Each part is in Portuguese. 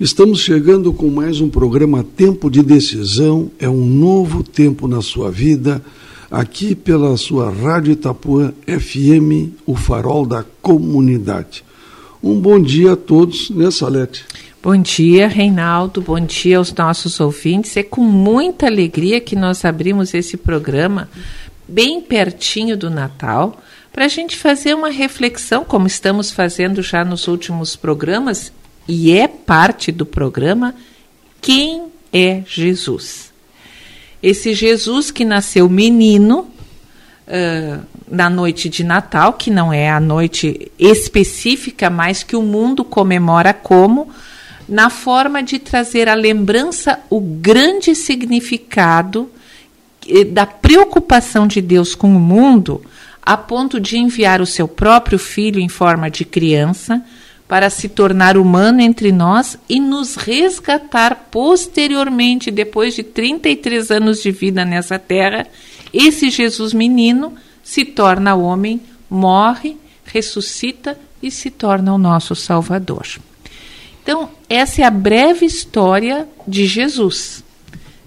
Estamos chegando com mais um programa Tempo de Decisão. É um novo tempo na sua vida, aqui pela sua Rádio Itapuã FM, o farol da comunidade. Um bom dia a todos, né, Salete? Bom dia, Reinaldo. Bom dia aos nossos ouvintes. É com muita alegria que nós abrimos esse programa bem pertinho do Natal para a gente fazer uma reflexão, como estamos fazendo já nos últimos programas, e é parte do programa Quem é Jesus? Esse Jesus que nasceu menino uh, na noite de Natal, que não é a noite específica, mas que o mundo comemora como, na forma de trazer à lembrança o grande significado da preocupação de Deus com o mundo, a ponto de enviar o seu próprio filho em forma de criança para se tornar humano entre nós e nos resgatar posteriormente, depois de 33 anos de vida nessa terra, esse Jesus menino se torna homem, morre, ressuscita e se torna o nosso Salvador. Então, essa é a breve história de Jesus,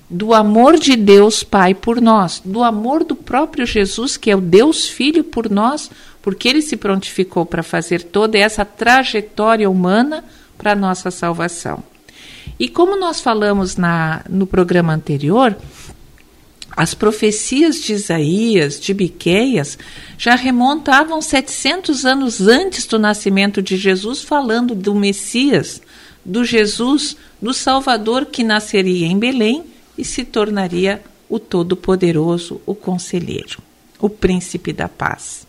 do amor de Deus Pai por nós, do amor do próprio Jesus, que é o Deus Filho por nós, porque ele se prontificou para fazer toda essa trajetória humana para nossa salvação. E como nós falamos na, no programa anterior, as profecias de Isaías, de Miqueias, já remontavam 700 anos antes do nascimento de Jesus, falando do Messias, do Jesus, do Salvador que nasceria em Belém e se tornaria o Todo-Poderoso, o Conselheiro, o Príncipe da Paz.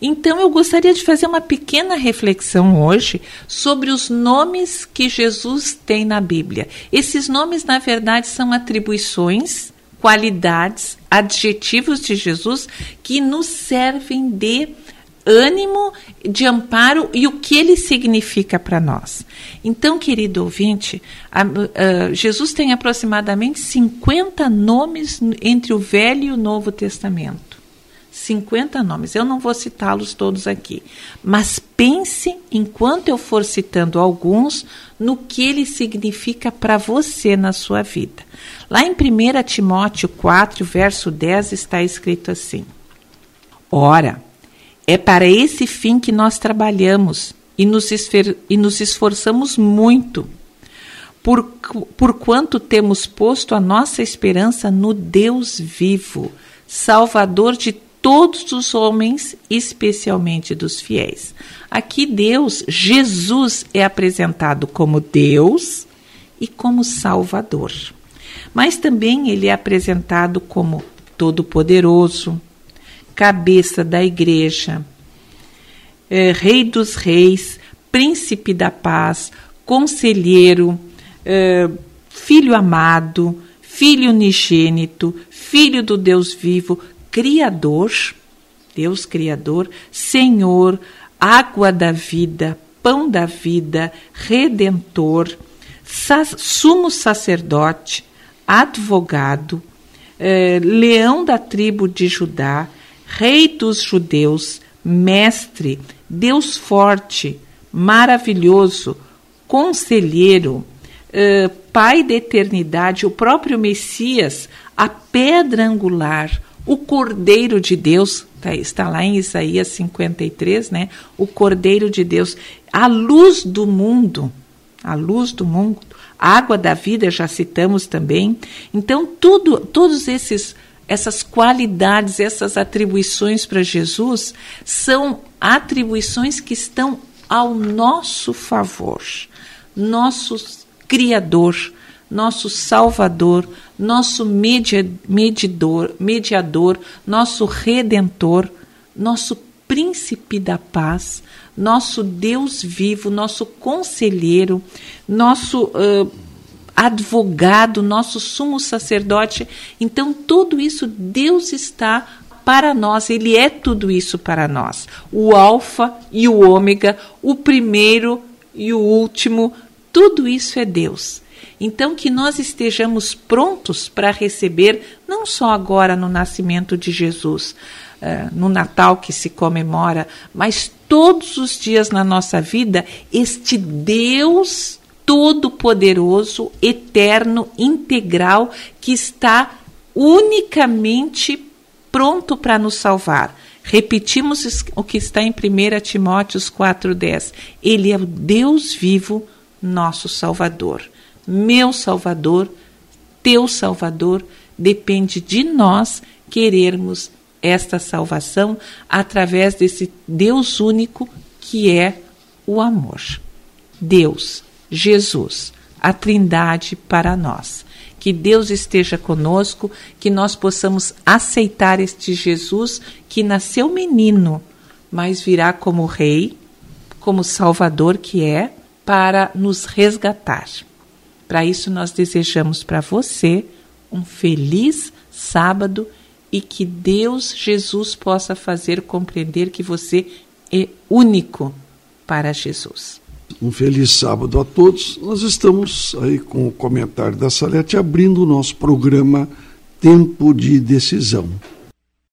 Então eu gostaria de fazer uma pequena reflexão hoje sobre os nomes que Jesus tem na Bíblia. Esses nomes, na verdade, são atribuições, qualidades, adjetivos de Jesus que nos servem de ânimo, de amparo e o que ele significa para nós. Então, querido ouvinte, a, a, Jesus tem aproximadamente 50 nomes entre o Velho e o Novo Testamento. 50 nomes. Eu não vou citá-los todos aqui, mas pense, enquanto eu for citando alguns, no que ele significa para você na sua vida. Lá em 1 Timóteo 4, verso 10, está escrito assim: Ora, é para esse fim que nós trabalhamos e nos, e nos esforçamos muito, por, por quanto temos posto a nossa esperança no Deus vivo, Salvador de todos os homens, especialmente dos fiéis. Aqui Deus, Jesus é apresentado como Deus e como Salvador. Mas também ele é apresentado como Todo-Poderoso, cabeça da igreja, é, Rei dos Reis, Príncipe da Paz, Conselheiro, é, Filho amado, Filho unigênito, Filho do Deus vivo, Criador, Deus Criador, Senhor, água da vida, pão da vida, redentor, sumo sacerdote, advogado, eh, leão da tribo de Judá, rei dos judeus, mestre, Deus forte, maravilhoso, conselheiro, eh, Pai da eternidade, o próprio Messias, a pedra angular, o Cordeiro de Deus, tá, está lá em Isaías 53, né? O Cordeiro de Deus, a luz do mundo, a luz do mundo, água da vida, já citamos também. Então, tudo, todos esses essas qualidades, essas atribuições para Jesus são atribuições que estão ao nosso favor. Nosso Criador, nosso Salvador, nosso mediador, mediador, nosso Redentor, nosso Príncipe da Paz, nosso Deus vivo, nosso Conselheiro, nosso uh, advogado, nosso sumo sacerdote. Então, tudo isso Deus está para nós, Ele é tudo isso para nós. O Alfa e o Ômega, o primeiro e o último, tudo isso é Deus. Então, que nós estejamos prontos para receber, não só agora no nascimento de Jesus, uh, no Natal que se comemora, mas todos os dias na nossa vida, este Deus todo-poderoso, eterno, integral, que está unicamente pronto para nos salvar. Repetimos o que está em 1 Timóteos 4,10. Ele é o Deus vivo, nosso Salvador. Meu Salvador, teu Salvador, depende de nós querermos esta salvação através desse Deus único que é o amor. Deus, Jesus, a Trindade para nós. Que Deus esteja conosco, que nós possamos aceitar este Jesus que nasceu menino, mas virá como Rei, como Salvador que é, para nos resgatar. Para isso, nós desejamos para você um feliz sábado e que Deus Jesus possa fazer compreender que você é único para Jesus. Um feliz sábado a todos. Nós estamos aí com o comentário da Salete abrindo o nosso programa Tempo de Decisão.